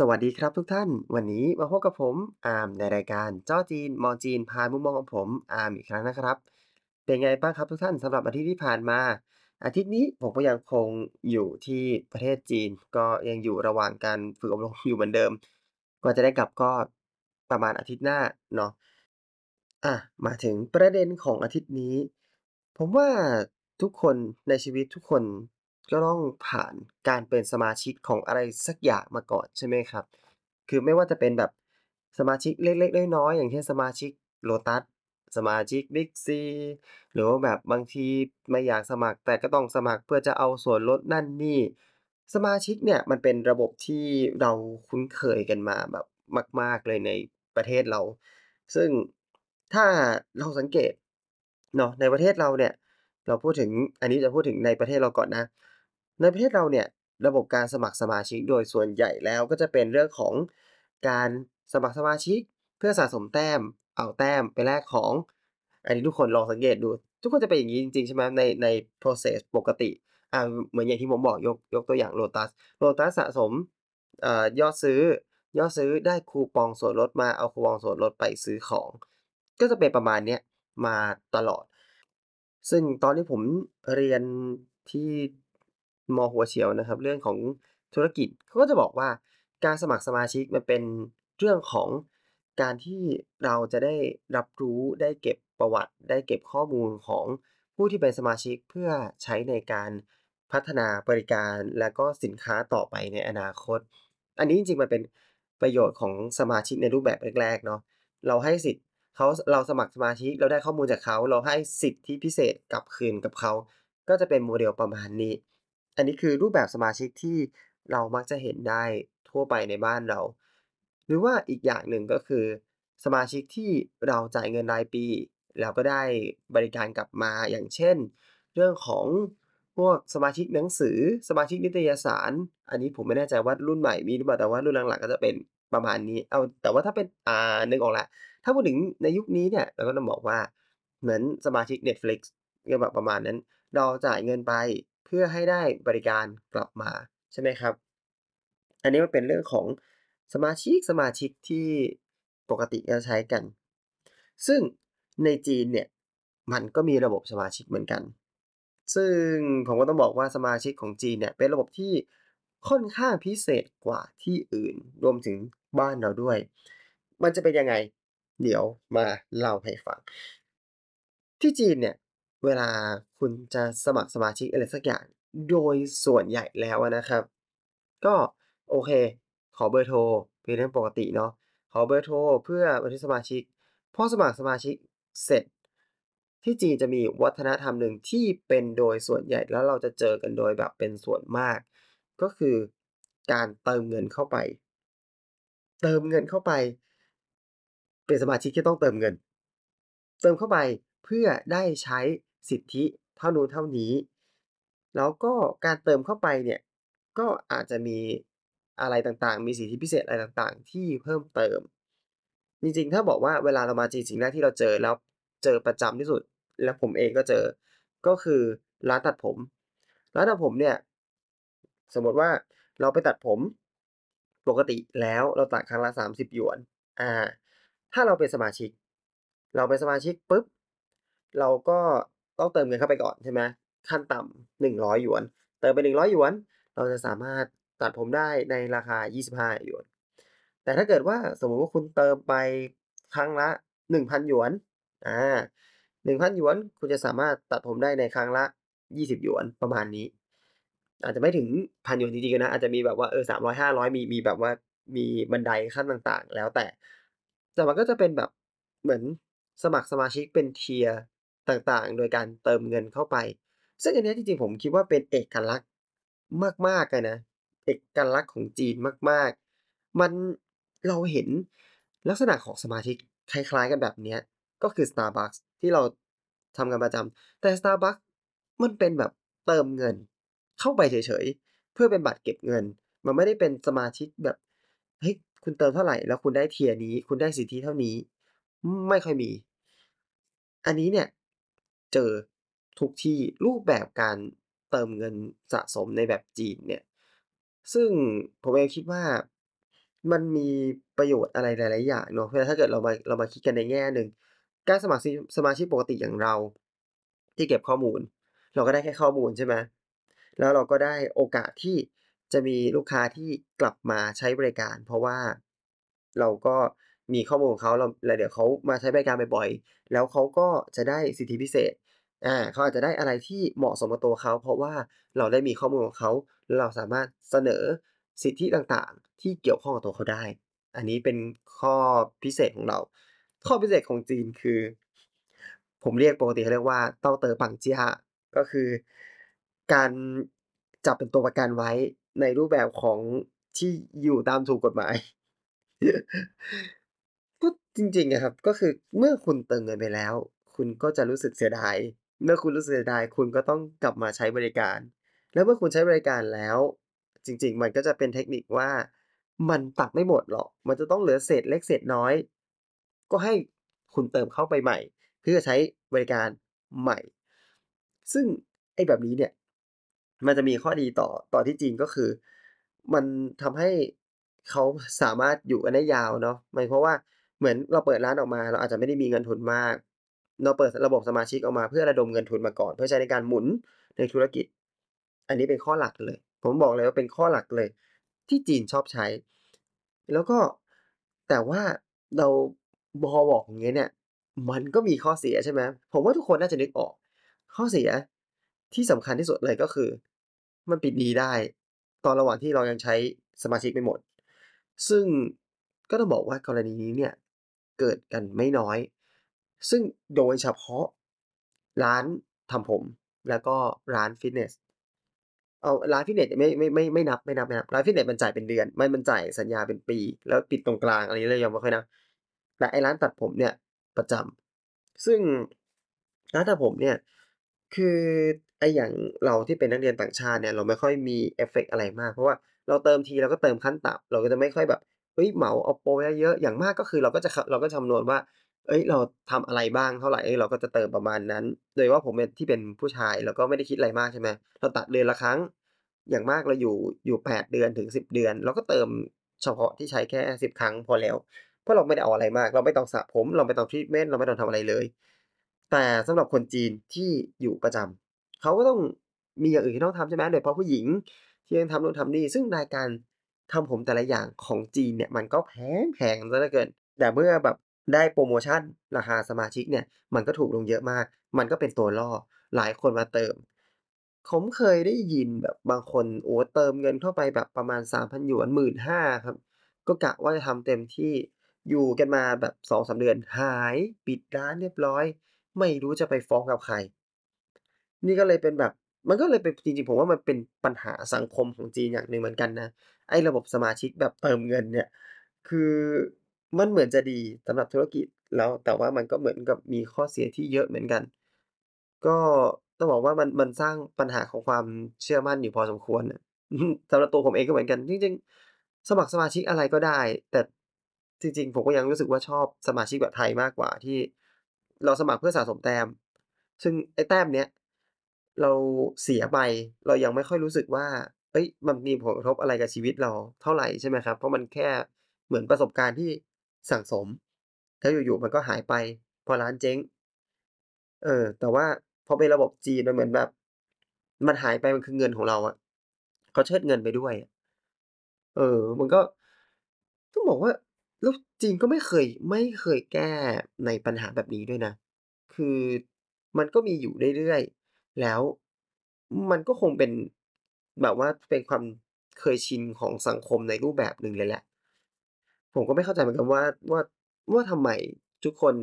สวัสดีครับทุกท่าน วันนี้มาพบกับผมอาร์มในรายการเจ้าจีน มองจีนผ่านมุมมองของผมอาร์มอีกครั้งนะครับ เป็นไงบ้างครับทุกท่านสำหรับอาทิตย์ที่ผ่านมา อาทิตย์นี้ผมก็ยังคงอยู่ที่ประเทศจีน ก็ยังอยู่ระหว่างการฝึกอบรมอยู่เหมือนเดิมกว่าจะได้กลับก็ประมาณอาทิตย์หน้าเนาะอามาถึงประเด็นของอาทิตย์นี้ ผมว่าทุกคนในชีวิตทุกคน ก็ต้องผ่านการเป็นสมาชิกของอะไรสักอย่างมาก่อนใช่ไหมครับ คือไม่ว่าจะเป็นแบบสมาชิกเล็กๆน้อยๆอย่างเช่นสมาชิก Lotus สมาชิก Big C หรือว่าแบบบางทีไม่อยากสมัครแต่ก็ต้องสมัครเพื่อจะเอาส่วนลดนั่นนี่ สมาชิกเนี่ยมันเป็นระบบที่เราคุ้นเคยกันมาแบบมาก ๆเลยในประเทศเรา ซึ่งถ้าเราสังเกตเนาะในประเทศเราเนี่ยเราพูดถึงอันนี้จะพูดถึงในประเทศเราก่อนนะ ในประเทศเราเนี่ยระบบการสมัครสมาชิกโดยส่วนใหญ่แล้วก็จะเป็นเรื่องของการสมัครสมาชิก เพื่อสะสมแต้ม เอาแต้มไปแลกของ อันนี้ทุกคนลองสังเกตดู ทุกคนจะเป็นอย่างงี้จริงๆใช่ไหมในใน process ปกติอ่าเหมือนอย่างที่ผมบอกยกยกตัวอย่าง Lotus Lotus สะสมอ่อยอดซื้อยอดซื้อได้คูปองส่วนลดมาเอาคูปองส่วนลดไปซื้อของ ก็จะเป็นประมาณเนี้ยมาตลอด ซึ่งตอนที่ผมเรียนที่ มหัวเฉียวนะครับ เรื่องของธุรกิจเขาก็จะบอกว่าการสมัครสมาชิกมันเป็นเรื่องของการที่เราจะได้รับรู้ได้เก็บประวัติ ได้เก็บข้อมูลของผู้ที่เป็นสมาชิกเพื่อใช้ในการพัฒนาบริการและก็สินค้าต่อไปในอนาคต อันนี้จริงๆมันเป็นประโยชน์ของสมาชิกในรูปแบบแรกๆเนาะเราให้สิทธิ์เขาเราสมัครสมาชิกเราได้ข้อมูลจากเขา เราให้สิทธิพิเศษกลับคืนกับเขา ก็จะเป็นโมเดลประมาณนี้ อันนี้คือรูปแบบสมาชิกที่เรามักจะเห็นได้ทั่วไปในบ้านเรา หรือว่าอีกอย่างหนึ่งก็คือ สมาชิกที่เราจ่ายเงินรายปี แล้วก็ได้บริการกลับมาอย่างเช่น เรื่องของพวกสมาชิกหนังสือ สมาชิกนิตยสาร อันนี้ผมไม่แน่ใจว่ารุ่นใหม่มีหรือเปล่าแต่ว่ารุ่นหลังๆก็จะเป็นประมาณนี้ เอาแต่ว่าถ้าเป็นอ่านึกออกล้วถ้าพูดถึงในยุคนี้เนี่ยเราก็ต้องบอกว่าเหมือนสมาชิก Netflix ก็แบบประมาณนั้น เราจ่ายเงินไป เพื่อให้ได้บริการกลับมาใช่ไหมครับ อันนี้มันเป็นเรื่องของสมาชิกสมาชิกที่ปกติจะใช้กัน ซึ่งในจีนเนี่ยมันก็มีระบบสมาชิกเหมือนกัน ซึ่งผมก็ต้องบอกว่าสมาชิกของจีนเนี่ยเป็นระบบที่ค่อนข้างพิเศษกว่าที่อื่น รวมถึงบ้านเราด้วย มันจะเป็นยังไง เดี๋ยวมาเล่าให้ฟัง ที่จีนเนี่ย เวลาคุณจะสมัครสมาชิกอะไรสักอย่าง โดยส่วนใหญ่แล้วนะครับ ก็โอเค ขอเบอร์โทรเป็นเรื่องปกติเนาะขอเบอร์โทรเพื่อบันทึกสมาชิกพอสมัครสมาชิกเสร็จ ที่จีนจะมีวัฒนธรรมหนึ่งที่เป็นโดยส่วนใหญ่แล้วเราจะเจอกันโดยแบบเป็นส่วนมาก ก็คือการเติมเงินเข้าไป เติมเงินเข้าไป เป็นสมาชิกที่ต้องเติมเงิน เติมเข้าไปเพื่อได้ใช้ สิทธิเท่านู้นเท่านี้ แล้วก็การเติมเข้าไปเนี่ยก็อาจจะมีอะไรต่างๆ มีสิทธิพิเศษอะไรต่างๆ ที่เพิ่มเติม จริงๆ ถ้าบอกว่าเวลาเรามาจีนสิ่งแรกที่เราเจอแล้วเจอประจำที่สุด และผมเองก็เจอ ก็คือร้านตัดผม ร้านตัดผมเนี่ย สมมติว่าเราไปตัดผมปกติแล้วเราตัดครั้งละ 30 หยวน อ่า ถ้าเราเป็นสมาชิก เราเป็นสมาชิกปุ๊บ เราก็ ต้องเติมเงินเข้าไปก่อนใช่ไหมขั้นต่ำ100หยวน เติมไป100หยวน เราจะสามารถตัดผมได้ในราคา 25 หยวน แต่ถ้าเกิดว่าสมมติว่าคุณเติมไปครั้งละ 1,000 หยวนอา1,000 หยวน คุณจะสามารถตัดผมได้ในครั้งละ 20 หยวนประมาณนี้ อาจจะไม่ถึง1,000หยวนจริงๆนะ อาจจะมีแบบว่าเออ300 500มีมีแบบว่ามีบันไดขั้นต่างๆ แล้วแต่ แต่มันก็จะเป็นแบบเหมือนสมัครสมาชิกเป็นเทีย ต่างๆ โดยการเติมเงินเข้าไป ซึ่งอันนี้จริงๆผมคิดว่าเป็นเอกลักษณ์มากๆเลยนะ เอกลักษณ์ของจีนมากๆ มันเราเห็นลักษณะของสมาชิกคล้ายๆกันแบบนี้ก็คือ Starbucks ที่เราทำกันประจำแต่ Starbucks มันเป็นแบบเติมเงิน เข้าไปเฉยๆ เพื่อเป็นบัตรเก็บเงิน มันไม่ได้เป็นสมาชิกแบบเฮ้ยคุณเติมเท่าไหร่ แล้วคุณได้เทียนี้ คุณได้สิทธิเท่านี้ ไม่ค่อยมี อันนี้เนี่ย เจอทุกที่รูปแบบการเติมเงินสะสมในแบบจีนเนี่ย ซึ่งผมเองคิดว่ามันมีประโยชน์อะไรหลาย ๆ อย่างเนาะเพราถ้าเกิดเรามาเรามาคิดกันในแง่หนึ่งการสมัครสมาชิกปกติอย่างเรา ที่เก็บข้อมูล เราก็ได้แค่ข้อมูลใช่ไหมแล้วเราก็ได้โอกาสที่จะมีลูกค้าที่กลับมาใช้บริการ เพราะว่าเราก็มีข้อมูลของเขาเราแล้วเดี๋ยวเขามาใช้บริการบ่อย ๆ แล้วเขาก็จะได้สิทธิพิเศษ อ่าเขาอาจจะได้อะไรที่เหมาะสมกับตัวเขา เพราะว่าเราได้มีข้อมูลของเขาเราสามารถเสนอสิทธิต่างๆ ที่เกี่ยวข้องกับตัวเขาได้ อันนี้เป็นข้อพิเศษของเรา ข้อพิเศษของจีนคือ ผมเรียกปกติเขาเรียกว่าเต้าเตอปังเจียก็คือ การจับเป็นตัวประกันไว้ในรูปแบบของที่อยู่ตามถูกกฎหมายก็จริงๆอะครับ ก็คือเมื่อคุณเติมเงินไปแล้ว คุณก็จะรู้สึกเสียดาย เมื่อคุณรู้สึกเสียดาย คุณก็ต้องกลับมาใช้บริการ แล้วเมื่อคุณใช้บริการแล้ว จริง ๆ มันก็จะเป็นเทคนิคว่า มันตัดไม่หมดหรอก มันจะต้องเหลือเศษเล็กเศษน้อย ก็ให้คุณเติมเข้าไปใหม่ เพื่อใช้บริการใหม่ ซึ่งไอ้แบบนี้เนี่ย มันจะมีข้อดีต่อต่อที่จีนก็คือ มันทำให้เขาสามารถอยู่กันได้ยาวเนาะหมายความว่าเหมือนเราเปิดร้านออกมา เราอาจจะไม่ได้มีเงินทุนมาก เราเปิดระบบสมาชิกออกมาเพื่อระดมเงินทุนมาก่อน เพื่อใช้ในการหมุนในธุรกิจ อันนี้เป็นข้อหลักเลย ผมบอกเลยว่าเป็นข้อหลักเลย ที่จีนชอบใช้ แล้วก็แต่ว่าเราพอบอกอย่างเงี้ยเนี่ย มันก็มีข้อเสียใช่ไหมผมว่าทุกคนน่าจะนึกออก ข้อเสียที่สำคัญที่สุดเลยก็คือ มันปิดหนี้ได้ ตอนระหว่างที่เรายังใช้สมาชิกไม่หมด ซึ่งก็ต้องบอกว่ากรณีนี้เนี่ยเกิดกันไม่น้อย ซึ่งโดยเฉพาะร้านทำผม แล้วก็ร้านฟิตเนสเอาร้านฟิตเนสไม่ไม่ไม่ไม่นับไม่นับไม่นับร้านฟิตเนสมันจ่ายเป็นเดือนไม่มันจ่ายสัญญาเป็นปี แล้วปิดตรงกลางอันนี้เรายังไม่ค่อยนับแต่ไอ้ร้านตัดผมเนี่ยประจำซึ่งร้านตัดผมเนี่ยคือไอ้อย่างเราที่เป็นนักเรียนต่างชาติเนี่ยเราไม่ค่อยมีเอฟเฟกต์อะไรมาก เพราะว่าเราเติมทีเราก็เติมขั้นต่ำเราก็จะไม่ค่อยแบบเฮ้ยเหมาเอาโปรเยอะๆอย่างมากก็คือเราก็จะเราก็จะคำนวณว่า เฮ้ย เราทำอะไรบ้างเท่าไหรเฮ้ยเราก็จะเติมประมาณนั้น โดยเฉพาผมเนี่ยที่เป็นผู้ชายเราก็ไม่ได้คิดอะไรมากใช่ไหมเราตัดเดือนละครั้ง อย่างมากเราอยู่อยู่8เดือนถึง10เดือนเราก็เติมเฉพาะที่ใช้แค่10ครั้งพอแล้ว เพราะเราไม่ได้เอาอะไรมาก เราไม่ต้องสระผม เราไม่ต้องทรีตเมนต์เราไม่ต้องทำอะไรเลย แต่สำหรับคนจีนที่อยู่ประจำเขาก็ต้องมีอย่างอื่นที่ต้องทำใช่ไหมโดยเฉพาะผู้หญิงที่ต้องทำนู่นทำนี่ซึ่งรายการทำผมแต่ละอย่างของจีนเนี่ยมันก็แพงแพงเสียเหลือเกิน แต่เมื่อแบบ ได้โพรโมชั่นราคาสมาชิกเนี่ย มันก็ถูกลงเยอะมาก มันก็เป็นตัวล่อหลายคนมาเติม ผมเคยได้ยินแบบบางคนโอ้เติมเงินเข้าไปแบบประมาณ 3,000หยวน15,000อะครับ ก็กะว่าจะทำเต็มที่อยู่กันมาแบบ2-3เดือนหายปิดร้านเรียบร้อย ไม่รู้จะไปฟ้องกับใคร นี่ก็เลยเป็นแบบมันก็เลยเป็นจริงๆผมว่ามันเป็นปัญหาสังคมของจีนอย่างหนึ่งเหมือนกันนะไอ้ระบบสมาชิกแบบเติมเงินเนี่ย คือ มันเหมือนจะดีสำหรับธุรกิจ แล้ว แต่ว่ามันก็เหมือนกับมีข้อเสียที่เยอะเหมือนกัน ก็ต้องบอกว่ามัน มันสร้างปัญหาของความเชื่อมั่นอยู่พอสมควรน่ะอือฮึ สำหรับตัวผมเองก็เหมือนกัน จริง ๆ สมัครสมาชิกอะไรก็ได้ แต่จริง ๆ ผมก็ยังรู้สึกว่า ชอบสมาชิกแบบไทยมากกว่า ที่เราสมัครเพื่อสะสมแต้ม ซึ่งไอ้แต้มเนี้ย เราเสียไป เรายังไม่ค่อยรู้สึกว่า เฮ้ย มันมีผลกระทบอะไรกับชีวิตเราเท่าไร ใช่ไหมครับ เพราะมันแค่เหมือนประสบการณ์ที่ สั่งสม แล้วอยู่ๆมันก็หายไป พอร้านเจ๊ง เออ แต่ว่าพอเป็นระบบจีนมันเหมือนแบบ มันหายไปมันคือเงินของเราอะเขาเชิดเงินไปด้วย เออ มันก็ต้องบอกว่าแล้วจีนก็ไม่เคยไม่เคยแก้ในปัญหาแบบนี้ด้วยนะ คือมันก็มีอยู่เรื่อยๆ แล้วมันก็คงเป็นแบบว่าเป็นความเคยชินของสังคมในรูปแบบหนึ่งเลยแหละ ผมก็ไม่เข้าใจเหมือนกันว่าว่าว่าทำไมทุกคน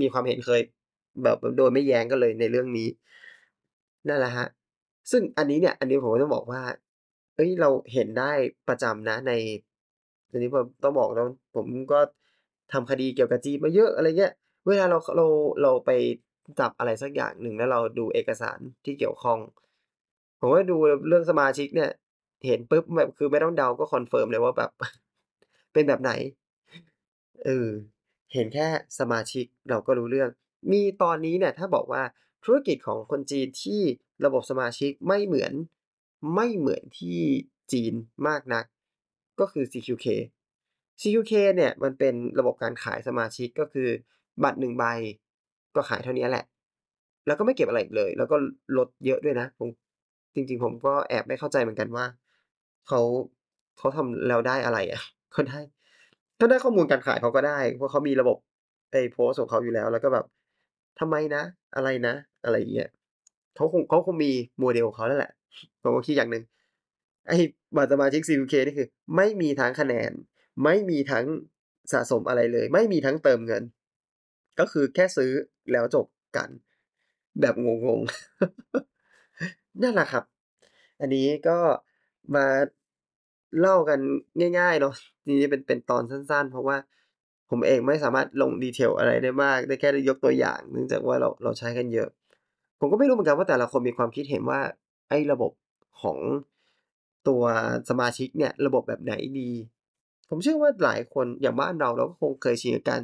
มีความเห็นเคย แบบโดยไม่แย้งกันเลยในเรื่องนี้นั่นแหละครับซึ่งอันนี้เนี่ย อันนี้ผมก็ต้องบอกว่าเฮ้ยเราเห็นได้ประจำนะในอันนี้แบบต้องบอกเนาะผมก็ทำคดีเกี่ยวกับจีนมาเยอะอะไรเงี้ย เวลาเราเราเราไปจับอะไรสักอย่างหนึ่งแล้วเราดูเอกสารที่เกี่ยวข้อง ผมก็ดูเรื่องสมาชิกเนี่ย เห็นปุ๊บแบบคือไม่ต้องเดาก็ confirm เลยว่าแบบ เป็นแบบไหน เออ เห็นแค่สมาชิกเราก็รู้เรื่อง มีตอนนี้เนี่ย ถ้าบอกว่าธุรกิจของคนจีนที่ระบบสมาชิกไม่เหมือน ไม่เหมือนที่จีนมากนัก ก็คือ CQK CQK เนี่ย มันเป็นระบบการขายสมาชิกก็คือ บัตร1ใบ ก็ขายเท่านี้แหละ แล้วก็ไม่เก็บอะไรอีกเลย แล้วก็ลดเยอะด้วยนะผมจริง ๆ ผมก็แอบไม่เข้าใจเหมือนกันว่า เขาเขาทำแล้วได้อะไรอะเขาได้ถ้าได้ข้อมูลการขายเขาก็ได้ เพราะเขามีระบบไอ้โพสต์ของเขาอยู่แล้ว แล้วก็แบบทำไมนะ อะไรนะ อะไรอย่างเงี้ยเขาคงเขาคงมี model ของเขานั่นแหละผมก็คิดอย่างหนึ่งไอ้บัตรสมาชิก CQK นี่คือ ไม่มีทั้งคะแนน ไม่มีทั้งสะสมอะไรเลย ไม่มีทั้งเติมเงิน ก็คือแค่ซื้อแล้วจบกัน แบบงงๆนั่นแหละครับ อันนี้ก็มา เล่ากันง่ายๆเนาะทีนี้เป็นเป็นตอนสั้น ๆ เพราะว่าผมเองไม่สามารถลง detail อะไรได้มาก ได้แค่ได้ยกตัวอย่าง เนื่องจากว่าเราเราใช้กันเยอะ ผมก็ไม่รู้เหมือนกันว่าแต่ละคนมีความคิดเห็นว่าไอ้ระบบของตัวสมาชิกเนี่ยระบบแบบไหนดี ผมเชื่อว่าหลายคนอย่างบ้านเราเราก็คงเคยชินกับการ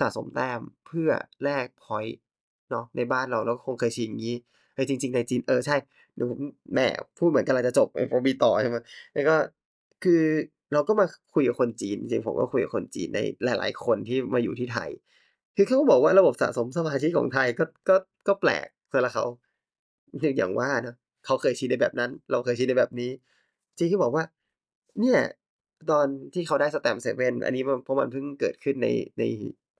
สะสมแต้มเพื่อแลกพอยต์เนาะในบ้านเราเราก็คงเคยชินอย่างงี้เออจริง ๆ ในจีนเออใช่เดี๋ยวผมแหมพูดเหมือนกำลังจะจบเออผมมีต่อใช่ไหมแล้วก็ คือเราก็มาคุยกับคนจีน จริงผมก็คุยกับคนจีนในหลาย ๆ คนที่มาอยู่ที่ไทย คือเขาก็บอกว่าระบบสะสมสมาชิกของไทยก็ก็ก็แปลกสำหรับเขาอย่างว่าเนาะเขาเคยชินในแบบนั้น เราเคยชินในแบบนี้ จีนก็บอกว่า เนี่ยตอนที่เขาได้สแตมป์เซเว่นอันนี้เพราะมันเพิ่งเกิดขึ้นในใน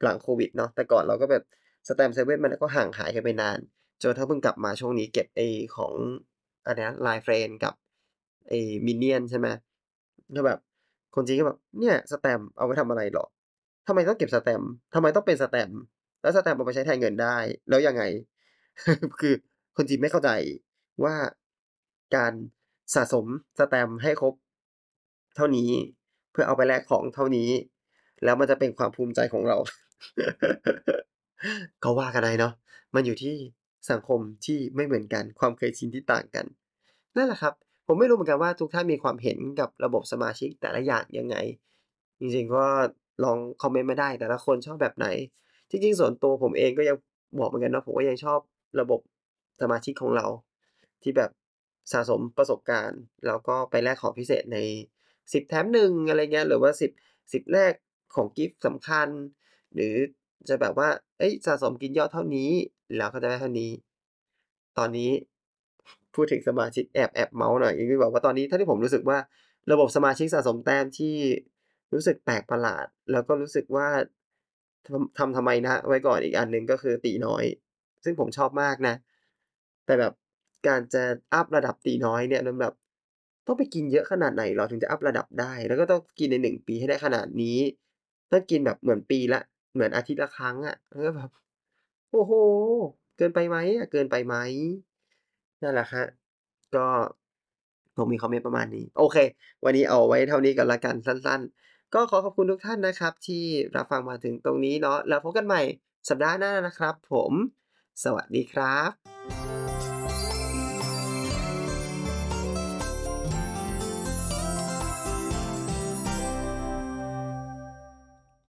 หลังโควิดเนาะแต่ก่อนเราก็แบบสแตมป์เซเว่นมันก็ห่างหายกันไปนานจนกระทั่งเพิ่งกลับมาช่วงนี้เก็บไอของอะไรนะ LINE Friends กับไอ้ Minion ใช่ไหม ก็แบบ คนจีนก็แบบ เนี่ยสแตมเอาไว้ทำอะไรหรอทำไมต้องเก็บสแตมป์ทำไมต้องเป็นสแตมแล้วสแตมเอาไปใช้แทนเงินได้ แล้วยังไง คือคนจีนไม่เข้าใจว่าการสะสมสแตมให้ครบ เท่านี้เพื่อเอาไปแลกของเท่านี้ แล้วมันจะเป็นความภูมิใจของเราก็ว่ากันไปเนาะมันอยู่ที่สังคมที่ไม่เหมือนกัน ความเคยชินที่ต่างกันนั่นแหละครับ ผมไม่รู้เหมือนกันว่าทุกท่านมีความเห็นกับระบบสมาชิกแต่ละอย่างยังไง จริงๆก็ลองคอมเมนต์มาได้แต่ละคนชอบแบบไหน จริงๆ ส่วนตัวผมเองก็ยังบอกเหมือนกันนาะผมก็ยังชอบระบบสมาชิกของเรา ที่แบบสะสมประสบการณ์ แล้วก็ไปแลกของพิเศษใน 10 แถม1อะไรเงี้ยหรือว่า 10 10แลกของกิฟต์สำคัญ หรือจะแบบว่าเฮ้ยสะสมกินยอดเท่านี้ แล้วก็จะได้เท่านี้ ตอนนี้ พูดถึงสมาชิกแอบแอบเมาท์หน่อยอย่างที่บอกว่าตอนนี้ท่าที่ผมรู้สึกว่าระบบสมาชิกสะสมแต้มที่รู้สึกแปลกประหลาด แล้วก็รู้สึกว่าทำทำไมนะ ไว้ก่อนอีกอันหนึ่งก็คือตีน้อย ซึ่งผมชอบมากนะ แต่แบบการจะอัประดับตีน้อยเนี่ยมันแบบต้องไปกินเยอะขนาดไหนเหรอถึงจะอัประดับได้ แล้วก็ต้องกินใน1ปีให้ได้ขนาดนี้ถ้ากินแบบเหมือนปีละ เหมือนอาทิตย์ละครั้งอะมันก็แบบโอ้โฮเกินไปไหมอะเกินไปไหม นั่นแหละครับก็ผมมีคอมเมนต์ประมาณนี้ โอเค วันนี้เอาไว้เท่านี้กันละกันสั้น ๆ ก็ขอขอบคุณทุกท่านนะครับ ที่รับฟังมาถึงตรงนี้เนาะแล้วพบกันใหม่สัปดาห์หน้านะครับ ผม สวัสดีครับ